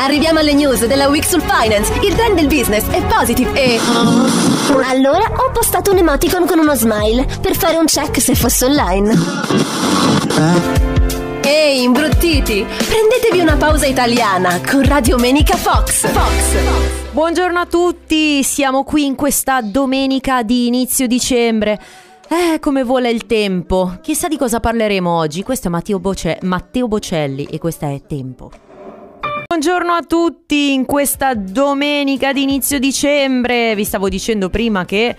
Arriviamo alle news della Week sul Finance. Il trend del business è positive e. Allora ho postato un emoticon con uno smile per fare un check se fosse online. Ehi, imbruttiti! Prendetevi una pausa italiana con Radio Menica Fox. Fox. Buongiorno a tutti, siamo qui in questa domenica di inizio dicembre. Eh, come vola il tempo. Chissà di cosa parleremo oggi. Questo è Matteo, Boce- Matteo Bocelli e questa è Tempo. Buongiorno a tutti in questa domenica di inizio dicembre. Vi stavo dicendo prima che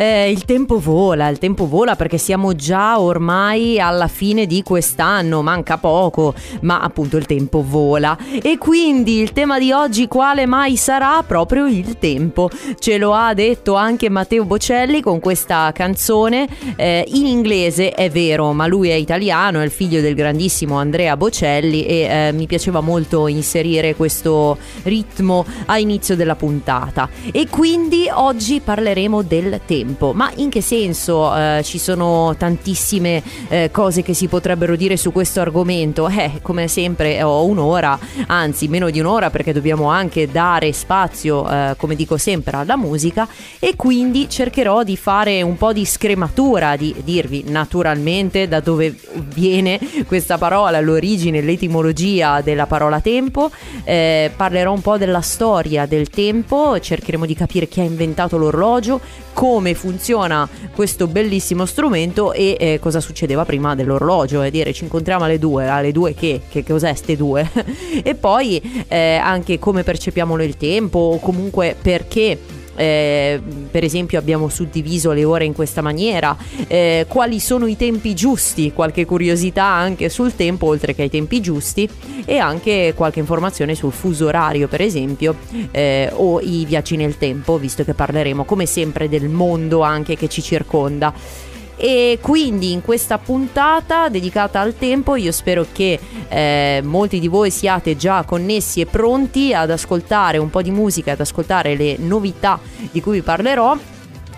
eh, il tempo vola, il tempo vola perché siamo già ormai alla fine di quest'anno, manca poco, ma appunto il tempo vola. E quindi il tema di oggi quale mai sarà? Proprio il tempo. Ce lo ha detto anche Matteo Bocelli con questa canzone eh, in inglese, è vero, ma lui è italiano, è il figlio del grandissimo Andrea Bocelli e eh, mi piaceva molto inserire questo ritmo a inizio della puntata. E quindi oggi parleremo del tempo tempo. Ma in che senso? Eh, ci sono tantissime eh, cose che si potrebbero dire su questo argomento. Eh, come sempre ho un'ora, anzi meno di un'ora perché dobbiamo anche dare spazio, eh, come dico sempre, alla musica e quindi cercherò di fare un po' di scrematura, di dirvi naturalmente da dove viene questa parola, l'origine, l'etimologia della parola tempo. Eh, parlerò un po' della storia del tempo, cercheremo di capire chi ha inventato l'orologio, come funziona questo bellissimo strumento e eh, cosa succedeva prima dell'orologio e dire ci incontriamo alle due, alle due che, che, cos'è ste due? E poi eh, anche come percepiamo il tempo o comunque perché eh, per esempio abbiamo suddiviso le ore in questa maniera, eh, quali sono i tempi giusti, qualche curiosità anche sul tempo oltre che ai tempi giusti e anche qualche informazione sul fuso orario per esempio eh, o i viaggi nel tempo, visto che parleremo come sempre del mondo anche che ci circonda. E quindi in questa puntata dedicata al tempo io spero che eh, molti di voi siate già connessi e pronti ad ascoltare un po' di musica, ad ascoltare le novità di cui vi parlerò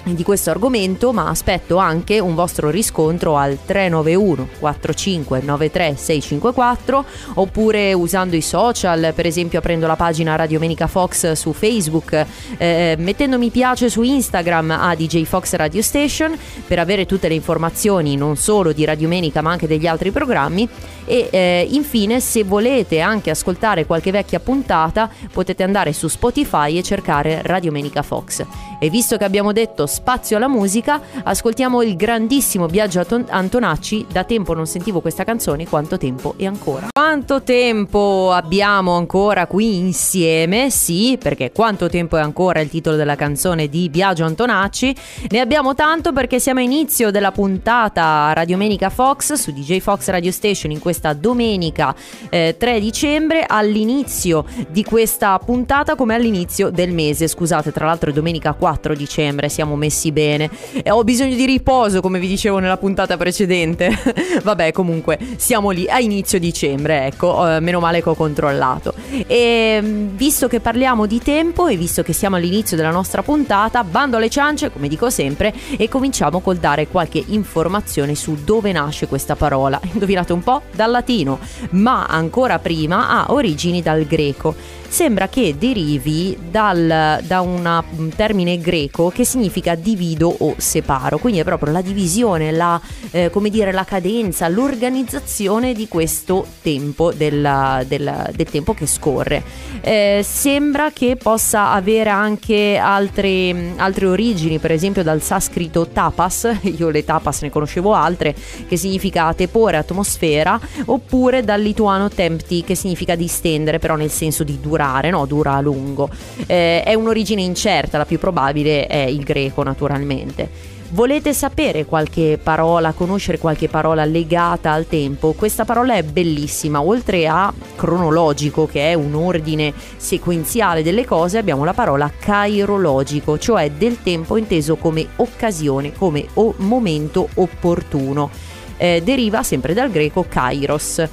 di questo argomento, ma aspetto anche un vostro riscontro al 391 45 93 654 oppure usando i social, per esempio aprendo la pagina Radio Menica Fox su Facebook, eh, mettendo mi piace su Instagram a DJ Fox Radio Station per avere tutte le informazioni non solo di Radio Menica ma anche degli altri programmi e eh, infine se volete anche ascoltare qualche vecchia puntata potete andare su Spotify e cercare Radio Menica Fox. E visto che abbiamo detto spazio alla musica, ascoltiamo il grandissimo Biagio Antonacci. Da tempo non sentivo questa canzone, quanto tempo e ancora. Quanto tempo abbiamo ancora qui insieme? Sì, perché quanto tempo è ancora il titolo della canzone di Biagio Antonacci? Ne abbiamo tanto perché siamo a inizio della puntata Radio Menica Fox su DJ Fox Radio Station in questa domenica eh, 3 dicembre all'inizio di questa puntata come all'inizio del mese. Scusate, tra l'altro è domenica 4 dicembre, siamo messi bene. E ho bisogno di riposo, come vi dicevo nella puntata precedente. Vabbè, comunque siamo lì a inizio dicembre, ecco, eh, meno male che ho controllato. E mm, visto che parliamo di tempo e visto che siamo all'inizio della nostra puntata, bando alle ciance, come dico sempre, e cominciamo col dare qualche informazione su dove nasce questa parola. Indovinate un po'? Dal latino, ma ancora prima ha origini dal greco sembra che derivi dal, da un termine greco che significa divido o separo, quindi è proprio la divisione, la, eh, come dire, la cadenza, l'organizzazione di questo tempo, del, del, del tempo che scorre. Eh, sembra che possa avere anche altre, altre origini, per esempio dal sanscrito tapas, io le tapas ne conoscevo altre, che significa tepore, atmosfera, oppure dal lituano tempti, che significa distendere, però nel senso di durare durare, no? dura a lungo. Eh, è un'origine incerta, la più probabile è il greco naturalmente. Volete sapere qualche parola, conoscere qualche parola legata al tempo? Questa parola è bellissima, oltre a cronologico, che è un ordine sequenziale delle cose, abbiamo la parola cairologico, cioè del tempo inteso come occasione, come momento opportuno. Eh, deriva sempre dal greco kairos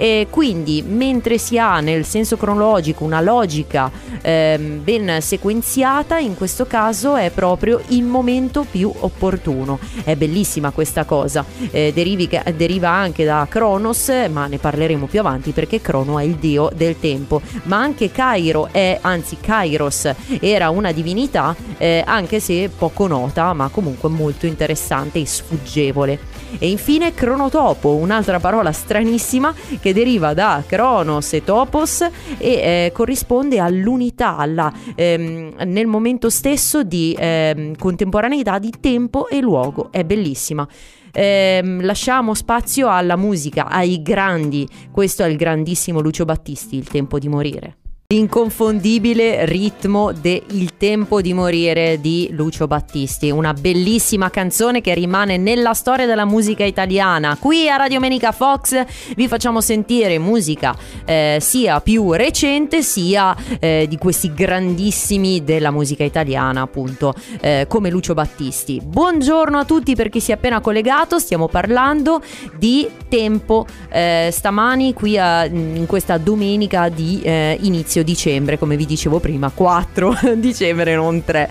e quindi mentre si ha nel senso cronologico una logica ehm, ben sequenziata, in questo caso è proprio il momento più opportuno. È bellissima questa cosa, eh, derivi, deriva anche da Cronos, ma ne parleremo più avanti perché Crono è il dio del tempo, ma anche Cairo è, anzi Kairos era una divinità, eh, anche se poco nota, ma comunque molto interessante e sfuggevole. E infine cronotopo, un'altra parola stranissima che deriva da Cronos e Topos e eh, corrisponde all'unità, alla, ehm, nel momento stesso di ehm, contemporaneità di tempo e luogo. È bellissima. Eh, lasciamo spazio alla musica, ai grandi. Questo è il grandissimo Lucio Battisti, Il tempo di morire. L'inconfondibile ritmo de Il tempo di morire di Lucio Battisti, una bellissima canzone che rimane nella storia della musica italiana. Qui a Radio Menica Fox vi facciamo sentire musica eh, sia più recente sia eh, di questi grandissimi della musica italiana, appunto, eh, come Lucio Battisti. Buongiorno a tutti per chi si è appena collegato, stiamo parlando di tempo eh, stamani qui a, in questa domenica di eh, inizio inizio dicembre, come vi dicevo prima, 4 dicembre, non 3.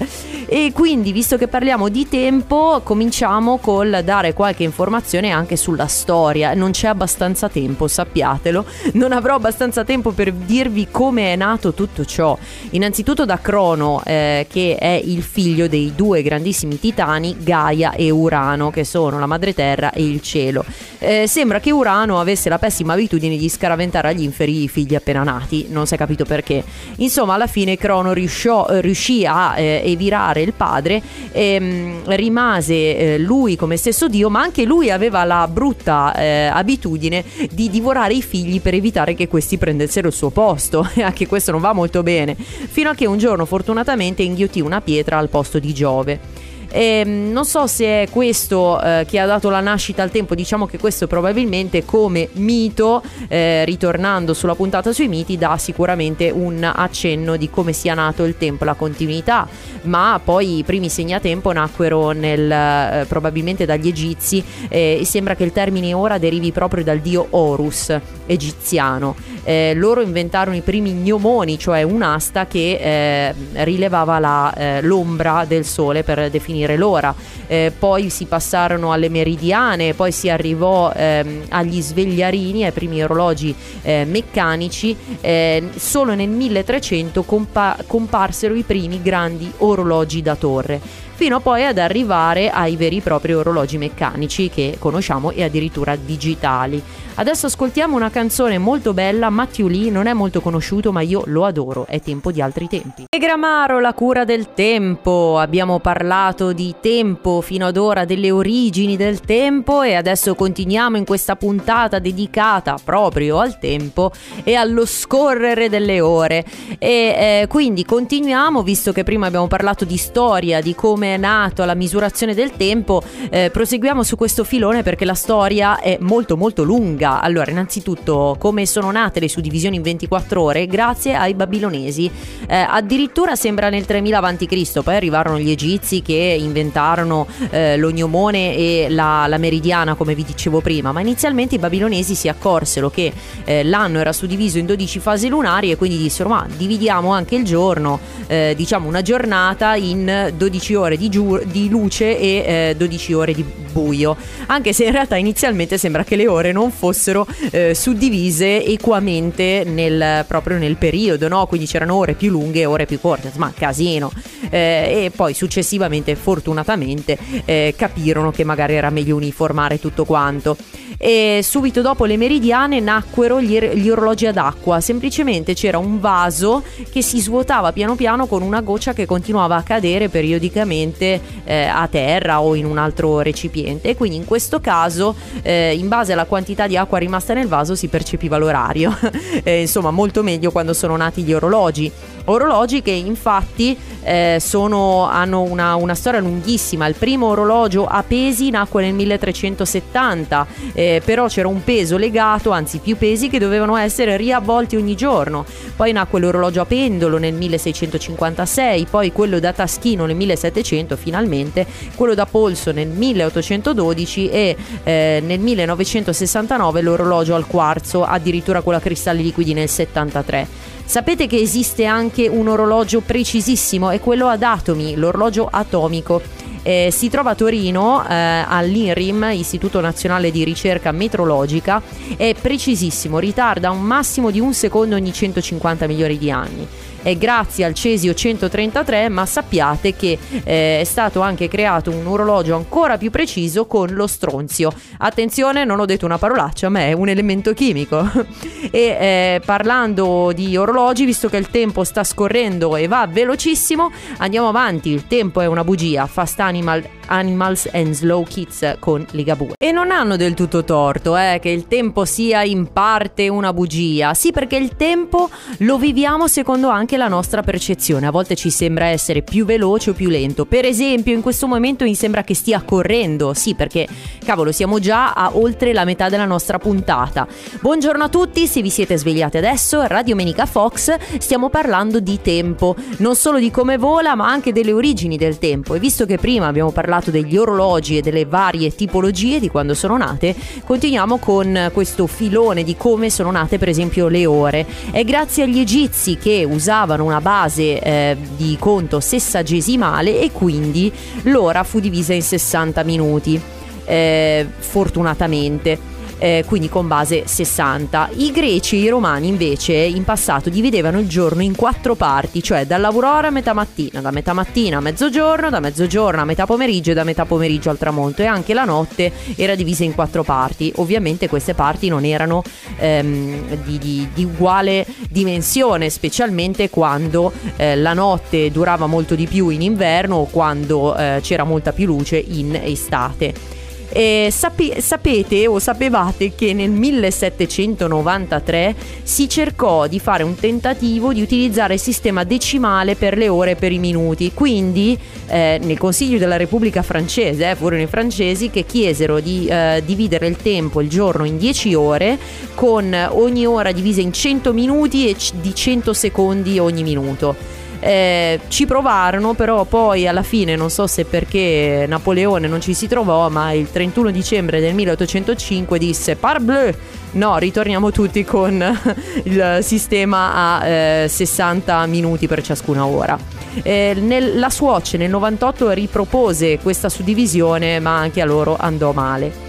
E quindi, visto che parliamo di tempo, cominciamo col dare qualche informazione anche sulla storia. Non c'è abbastanza tempo, sappiatelo. Non avrò abbastanza tempo per dirvi come è nato tutto ciò. Innanzitutto da Crono, eh, che è il figlio dei due grandissimi titani, Gaia e Urano, che sono la madre terra e il cielo. Eh, sembra che Urano avesse la pessima abitudine di scaraventare agli inferi i figli appena nati. Non si è capito perché perché. Insomma, alla fine Crono riusciò, eh, riuscì a eh, evirare il padre, e, mh, mm, rimase eh, lui come stesso dio, ma anche lui aveva la brutta eh, abitudine di divorare i figli per evitare che questi prendessero il suo posto, e anche questo non va molto bene, fino a che un giorno fortunatamente inghiottì una pietra al posto di Giove. E ehm, non so se è questo eh, che ha dato la nascita al tempo, diciamo che questo probabilmente come mito, eh, ritornando sulla puntata sui miti, dà sicuramente un accenno di come sia nato il tempo, la continuità, ma poi i primi segnatempo nacquero nel, eh, probabilmente dagli egizi e sembra che il termine ora derivi proprio dal dio Horus egiziano. Eh, loro inventarono i primi gnomoni, cioè un'asta che eh, rilevava la, eh, l'ombra del sole per definire finire l'ora. Eh, poi si passarono alle meridiane, poi si arrivò ehm, agli svegliarini, ai primi orologi eh, meccanici. Eh, solo nel 1300 compa- comparsero i primi grandi orologi da torre fino poi ad arrivare ai veri e propri orologi meccanici che conosciamo e addirittura digitali. Adesso ascoltiamo una canzone molto bella, Matthew Lee non è molto conosciuto ma io lo adoro, è tempo di altri tempi. E Gramaro, la cura del tempo, abbiamo parlato di tempo fino ad ora, delle origini del tempo e adesso continuiamo in questa puntata dedicata proprio al tempo e allo scorrere delle ore. E eh, quindi continuiamo, visto che prima abbiamo parlato di storia, di come è nato, la misurazione del tempo, eh, proseguiamo su questo filone perché la storia è molto molto lunga. Allora, innanzitutto, come sono nate le suddivisioni in 24 ore? Grazie ai babilonesi. Eh, addirittura sembra nel 3000 a.C., poi arrivarono gli egizi che inventarono eh, l'ognomone e la, la, meridiana, come vi dicevo prima, ma inizialmente i babilonesi si accorsero che eh, l'anno era suddiviso in 12 fasi lunari e quindi dissero ma dividiamo anche il giorno, eh, diciamo una giornata in 12 ore di, giu- di luce e eh, 12 ore di buio, anche se in realtà inizialmente sembra che le ore non fossero eh, suddivise equamente nel, proprio nel periodo, no? quindi c'erano ore più lunghe e ore più corte, ma casino. Eh, e poi successivamente, fortunatamente, eh, capirono che magari era meglio uniformare tutto quanto e subito dopo le meridiane nacquero gli, er- gli, orologi ad acqua, semplicemente c'era un vaso che si svuotava piano piano con una goccia che continuava a cadere periodicamente eh, a terra o in un altro recipiente. E quindi in questo caso eh, in base alla quantità di acqua rimasta nel vaso si percepiva l'orario, eh, insomma molto meglio quando sono nati gli orologi. Orologi che infatti eh, sono, hanno una, una, storia lunghissima. Il primo orologio a pesi nacque nel 1370, eh, però c'era un peso legato, anzi più pesi che dovevano essere riavvolti ogni giorno. Poi nacque l'orologio a pendolo nel 1656, poi quello da taschino nel 1700 finalmente, quello da polso nel 1812 e eh, nel 1969 l'orologio al quarzo, addirittura quello a cristalli liquidi nel 73. Sapete che esiste anche un orologio precisissimo, è quello ad atomi, l'orologio atomico. Eh, si trova a Torino eh, all'INRIM, Istituto Nazionale di Ricerca Metrologica, è precisissimo, ritarda un massimo di un secondo ogni 150 milioni di anni è grazie al Cesio 133, ma sappiate che eh, è stato anche creato un orologio ancora più preciso con lo stronzio. Attenzione, non ho detto una parolaccia, ma è un elemento chimico. e eh, parlando di orologi, visto che il tempo sta scorrendo e va velocissimo, andiamo avanti. Il tempo è una bugia. Fast Animal Animals and Slow Kids con Ligabue. E non hanno del tutto torto, eh, che il tempo sia in parte una bugia. Sì, perché il tempo lo viviamo secondo anche la nostra percezione. A volte ci sembra essere più veloce o più lento. Per esempio, in questo momento mi sembra che stia correndo. Sì, perché cavolo, siamo già a oltre la metà della nostra puntata. Buongiorno a tutti, se vi siete svegliati adesso, Radio Menica Fox, stiamo parlando di tempo, non solo di come vola, ma anche delle origini del tempo. E visto che prima abbiamo parlato parlato degli orologi e delle varie tipologie di quando sono nate, continuiamo con questo filone di come sono nate per esempio le ore. È grazie agli egizi che usavano una base eh, di conto sessagesimale e quindi l'ora fu divisa in 60 minuti. Eh, fortunatamente eh, quindi con base 60. I greci e i romani invece in passato dividevano il giorno in quattro parti, cioè dall'aurora a metà mattina, da metà mattina a mezzogiorno, da mezzogiorno a metà pomeriggio e da metà pomeriggio al tramonto e anche la notte era divisa in quattro parti. Ovviamente queste parti non erano ehm, di, di, di, uguale dimensione, specialmente quando eh, la notte durava molto di più in inverno o quando eh, c'era molta più luce in estate. Eh, sape- sapete o sapevate che nel 1793 si cercò di fare un tentativo di utilizzare il sistema decimale per le ore e per i minuti. Quindi eh, nel Consiglio della Repubblica francese eh, furono i francesi che chiesero di eh, dividere il tempo, il giorno in 10 ore, con ogni ora divisa in 100 minuti e c- di 100 secondi ogni minuto. Eh, ci provarono, però poi alla fine, non so se perché Napoleone non ci si trovò, ma il 31 dicembre del 1805 disse Parbleu! No, ritorniamo tutti con il sistema a eh, 60 minuti per ciascuna ora. Eh, nel, la Swatch nel 98 ripropose questa suddivisione, ma anche a loro andò male.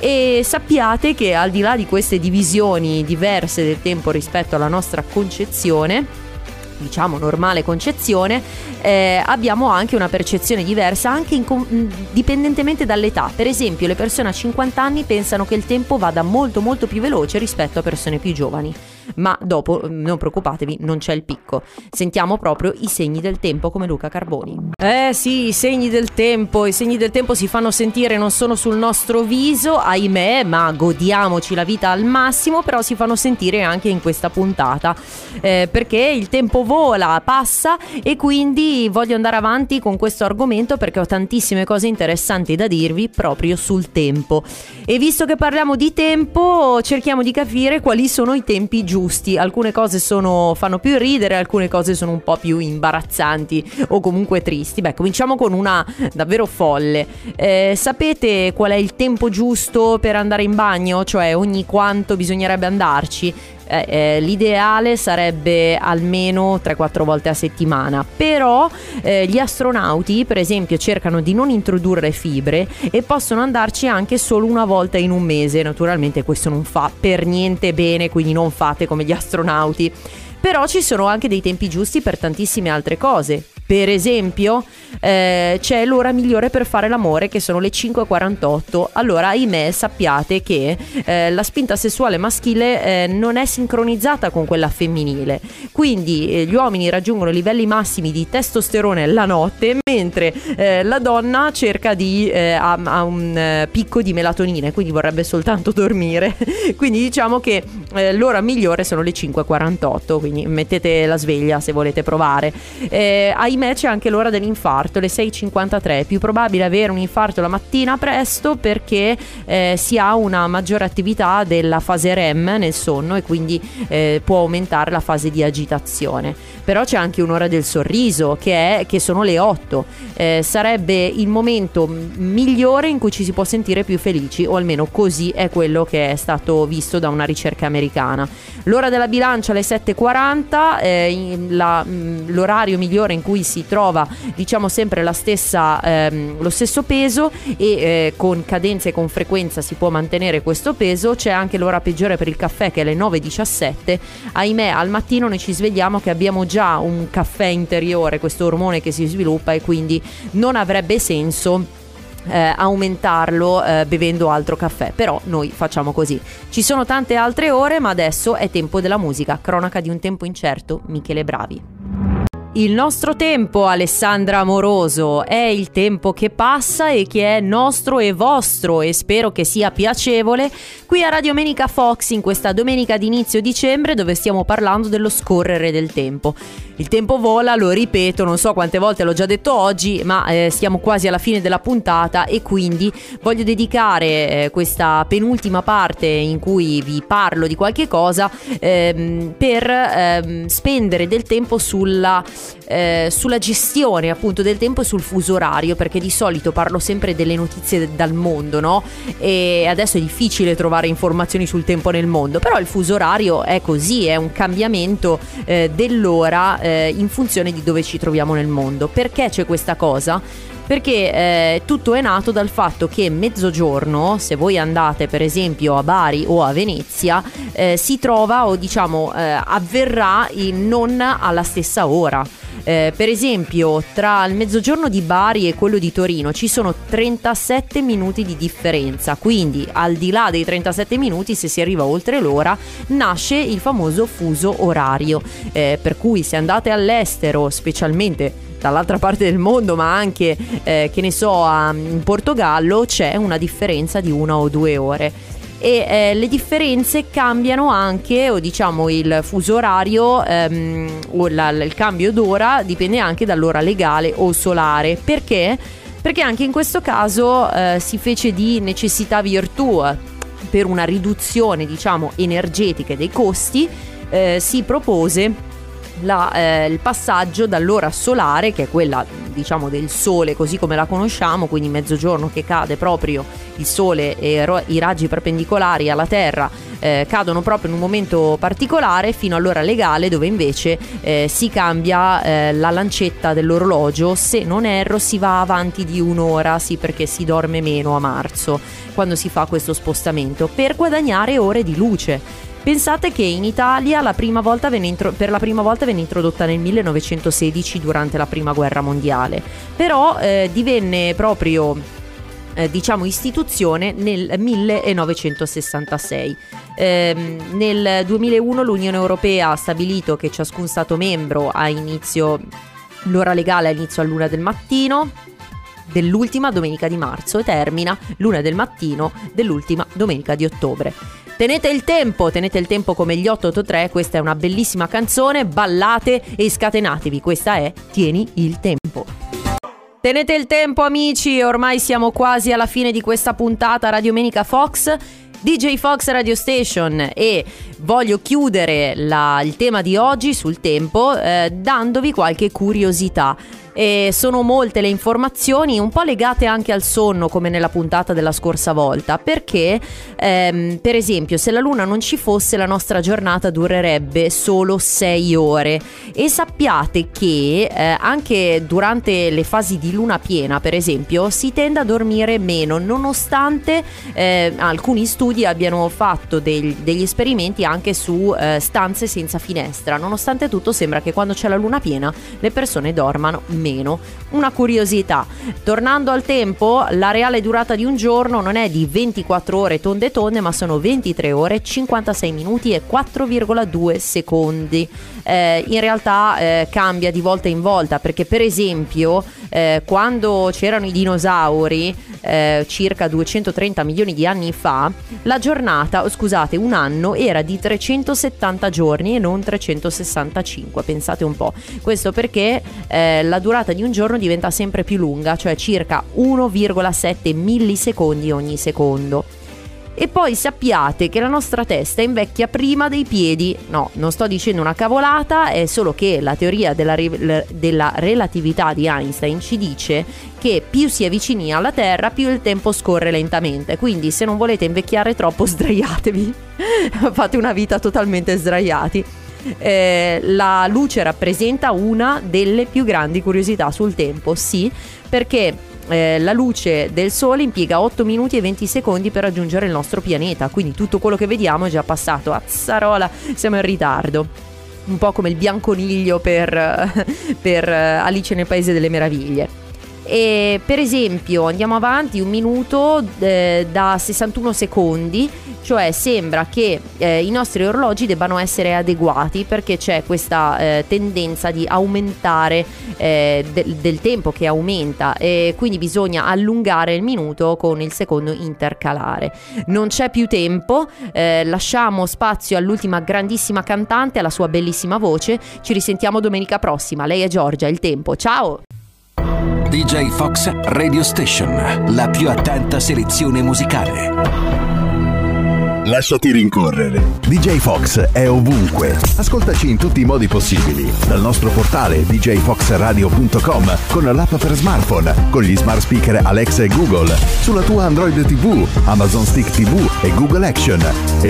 E sappiate che al di là di queste divisioni diverse del tempo rispetto alla nostra concezione, diciamo normale concezione, eh, abbiamo anche una percezione diversa, anche in, dipendentemente dall'età. Per esempio, le persone a 50 anni pensano che il tempo vada molto molto più veloce rispetto a persone più giovani ma dopo non preoccupatevi, non c'è il picco. Sentiamo proprio i segni del tempo come Luca Carboni. Eh sì, i segni del tempo, i segni del tempo si fanno sentire, non sono sul nostro viso, ahimè, ma godiamoci la vita al massimo, però si fanno sentire anche in questa puntata, eh, perché il tempo vola, passa e quindi voglio andare avanti con questo argomento perché ho tantissime cose interessanti da dirvi proprio sul tempo. E visto che parliamo di tempo, cerchiamo di capire quali sono i tempi giusti giusti. Alcune cose sono, fanno più ridere, alcune cose sono un po' più imbarazzanti o comunque tristi. Beh, cominciamo con una davvero folle. Eh, sapete qual è il tempo giusto per andare in bagno? Cioè ogni quanto bisognerebbe andarci? Eh, eh, l'ideale sarebbe almeno 3-4 volte a settimana, però eh, gli astronauti per esempio cercano di non introdurre fibre e possono andarci anche solo una volta in un mese, naturalmente questo non fa per niente bene, quindi non fate come gli astronauti. Però ci sono anche dei tempi giusti per tantissime altre cose. Per esempio, eh, c'è l'ora migliore per fare l'amore che sono le 5.48. Allora, ahimè, sappiate che eh, la spinta sessuale maschile eh, non è sincronizzata con quella femminile. Quindi eh, gli uomini raggiungono livelli massimi di testosterone la notte, mentre eh, la donna cerca di eh, ha, ha un picco di melatonina, quindi vorrebbe soltanto dormire. quindi diciamo che eh, l'ora migliore sono le 5.48, quindi mettete la sveglia se volete provare. Eh, ahimè c'è anche l'ora dell'infarto, le 6.53. È più probabile avere un infarto la mattina presto perché eh, si ha una maggiore attività della fase REM nel sonno e quindi eh, può aumentare la fase di agitazione. Però c'è anche un'ora del sorriso che, è, che sono le 8. Eh, sarebbe il momento migliore in cui ci si può sentire più felici o almeno così è quello che è stato visto da una ricerca americana. L'ora della bilancia alle 7.40, eh, la, mh, l'orario migliore in cui si trova diciamo sempre stessa, ehm, lo stesso peso e eh, con cadenza e con frequenza si può mantenere questo peso. C'è anche l'ora peggiore per il caffè che è le 9.17. Ahimè al mattino noi ci svegliamo che abbiamo già un caffè interiore, questo ormone che si sviluppa e quindi non avrebbe senso eh, aumentarlo eh, bevendo altro caffè. Però noi facciamo così. Ci sono tante altre ore, ma adesso è tempo della musica. Cronaca di un tempo incerto, Michele Bravi. Il nostro tempo, Alessandra Amoroso, è il tempo che passa e che è nostro e vostro e spero che sia piacevole qui a Radio Menica Fox in questa domenica di inizio dicembre dove stiamo parlando dello scorrere del tempo. Il tempo vola, lo ripeto, non so quante volte l'ho già detto oggi, ma eh, siamo quasi alla fine della puntata e quindi voglio dedicare eh, questa penultima parte in cui vi parlo di qualche cosa ehm, per ehm, spendere del tempo sulla, eh, sulla gestione appunto del tempo e sul fuso orario, perché di solito parlo sempre delle notizie dal mondo, no? E adesso è difficile trovare informazioni sul tempo nel mondo, però il fuso orario è così, è un cambiamento eh, dell'ora eh, in funzione di dove ci troviamo nel mondo. Perché c'è questa cosa? Perché eh, tutto è nato dal fatto che mezzogiorno, se voi andate per esempio a Bari o a Venezia, eh, si trova o diciamo eh, avverrà non alla stessa ora. Eh, per esempio, tra il mezzogiorno di Bari e quello di Torino ci sono 37 minuti di differenza, quindi al di là dei 37 minuti, se si arriva oltre l'ora, nasce il famoso fuso orario. Eh, per cui se andate all'estero, specialmente dall'altra parte del mondo, ma anche, eh, che ne so, a, in Portogallo, c'è una differenza di una o due ore e eh, le differenze cambiano anche, o diciamo il fuso orario ehm, o la, il cambio d'ora dipende anche dall'ora legale o solare. Perché? Perché anche in questo caso eh, si fece di necessità virtù per una riduzione, diciamo, energetica dei costi, eh, si propose la, eh, il passaggio dall'ora solare, che è quella diciamo del sole così come la conosciamo, quindi mezzogiorno che cade proprio il sole e i raggi perpendicolari alla Terra eh, cadono proprio in un momento particolare fino all'ora legale dove invece eh, si cambia eh, la lancetta dell'orologio, se non erro si va avanti di un'ora, sì perché si dorme meno a marzo quando si fa questo spostamento, per guadagnare ore di luce. Pensate che in Italia la intro- per la prima volta venne introdotta nel 1916 durante la prima guerra mondiale, però eh, divenne proprio eh, diciamo istituzione nel 1966. Eh, nel 2001 l'Unione Europea ha stabilito che ciascun Stato membro ha inizio l'ora legale a inizio all'una del mattino dell'ultima domenica di marzo e termina l'una del mattino dell'ultima domenica di ottobre. Tenete il tempo, tenete il tempo come gli 883, questa è una bellissima canzone, ballate e scatenatevi, questa è Tieni il tempo. Tenete il tempo amici, ormai siamo quasi alla fine di questa puntata Radio Menica Fox. DJ Fox Radio Station e voglio chiudere la, il tema di oggi sul tempo eh, dandovi qualche curiosità. E sono molte le informazioni, un po' legate anche al sonno, come nella puntata della scorsa volta, perché ehm, per esempio se la luna non ci fosse la nostra giornata durerebbe solo 6 ore. E sappiate che eh, anche durante le fasi di luna piena, per esempio, si tende a dormire meno, nonostante eh, alcuni studi studi abbiano fatto degli, degli esperimenti anche su eh, stanze senza finestra. Nonostante tutto sembra che quando c'è la luna piena le persone dormano meno. Una curiosità, tornando al tempo, la reale durata di un giorno non è di 24 ore tonde tonde, ma sono 23 ore, 56 minuti e 4,2 secondi. Eh, in realtà eh, cambia di volta in volta perché per esempio eh, quando c'erano i dinosauri eh, circa 230 milioni di anni fa la giornata, scusate, un anno era di 370 giorni e non 365, pensate un po'. Questo perché eh, la durata di un giorno diventa sempre più lunga, cioè circa 1,7 millisecondi ogni secondo. E poi sappiate che la nostra testa invecchia prima dei piedi. No, non sto dicendo una cavolata, è solo che la teoria della, re- della relatività di Einstein ci dice che più si avvicini alla Terra, più il tempo scorre lentamente. Quindi se non volete invecchiare troppo, sdraiatevi. Fate una vita totalmente sdraiati. Eh, la luce rappresenta una delle più grandi curiosità sul tempo, sì, perché eh, la luce del Sole impiega 8 minuti e 20 secondi per raggiungere il nostro pianeta, quindi tutto quello che vediamo è già passato. Azzarola, siamo in ritardo. Un po' come il bianconiglio per, per Alice nel Paese delle Meraviglie. E per esempio andiamo avanti un minuto eh, da 61 secondi, cioè sembra che eh, i nostri orologi debbano essere adeguati perché c'è questa eh, tendenza di aumentare eh, de- del tempo che aumenta e quindi bisogna allungare il minuto con il secondo intercalare. Non c'è più tempo, eh, lasciamo spazio all'ultima grandissima cantante, alla sua bellissima voce. Ci risentiamo domenica prossima. Lei è Giorgia, il tempo. Ciao! DJ Fox Radio Station, la più attenta selezione musicale. Lasciati rincorrere. DJ Fox è ovunque. Ascoltaci in tutti i modi possibili. Dal nostro portale djfoxradio.com con l'app per smartphone, con gli smart speaker Alexa e Google, sulla tua Android TV, Amazon Stick TV e Google Action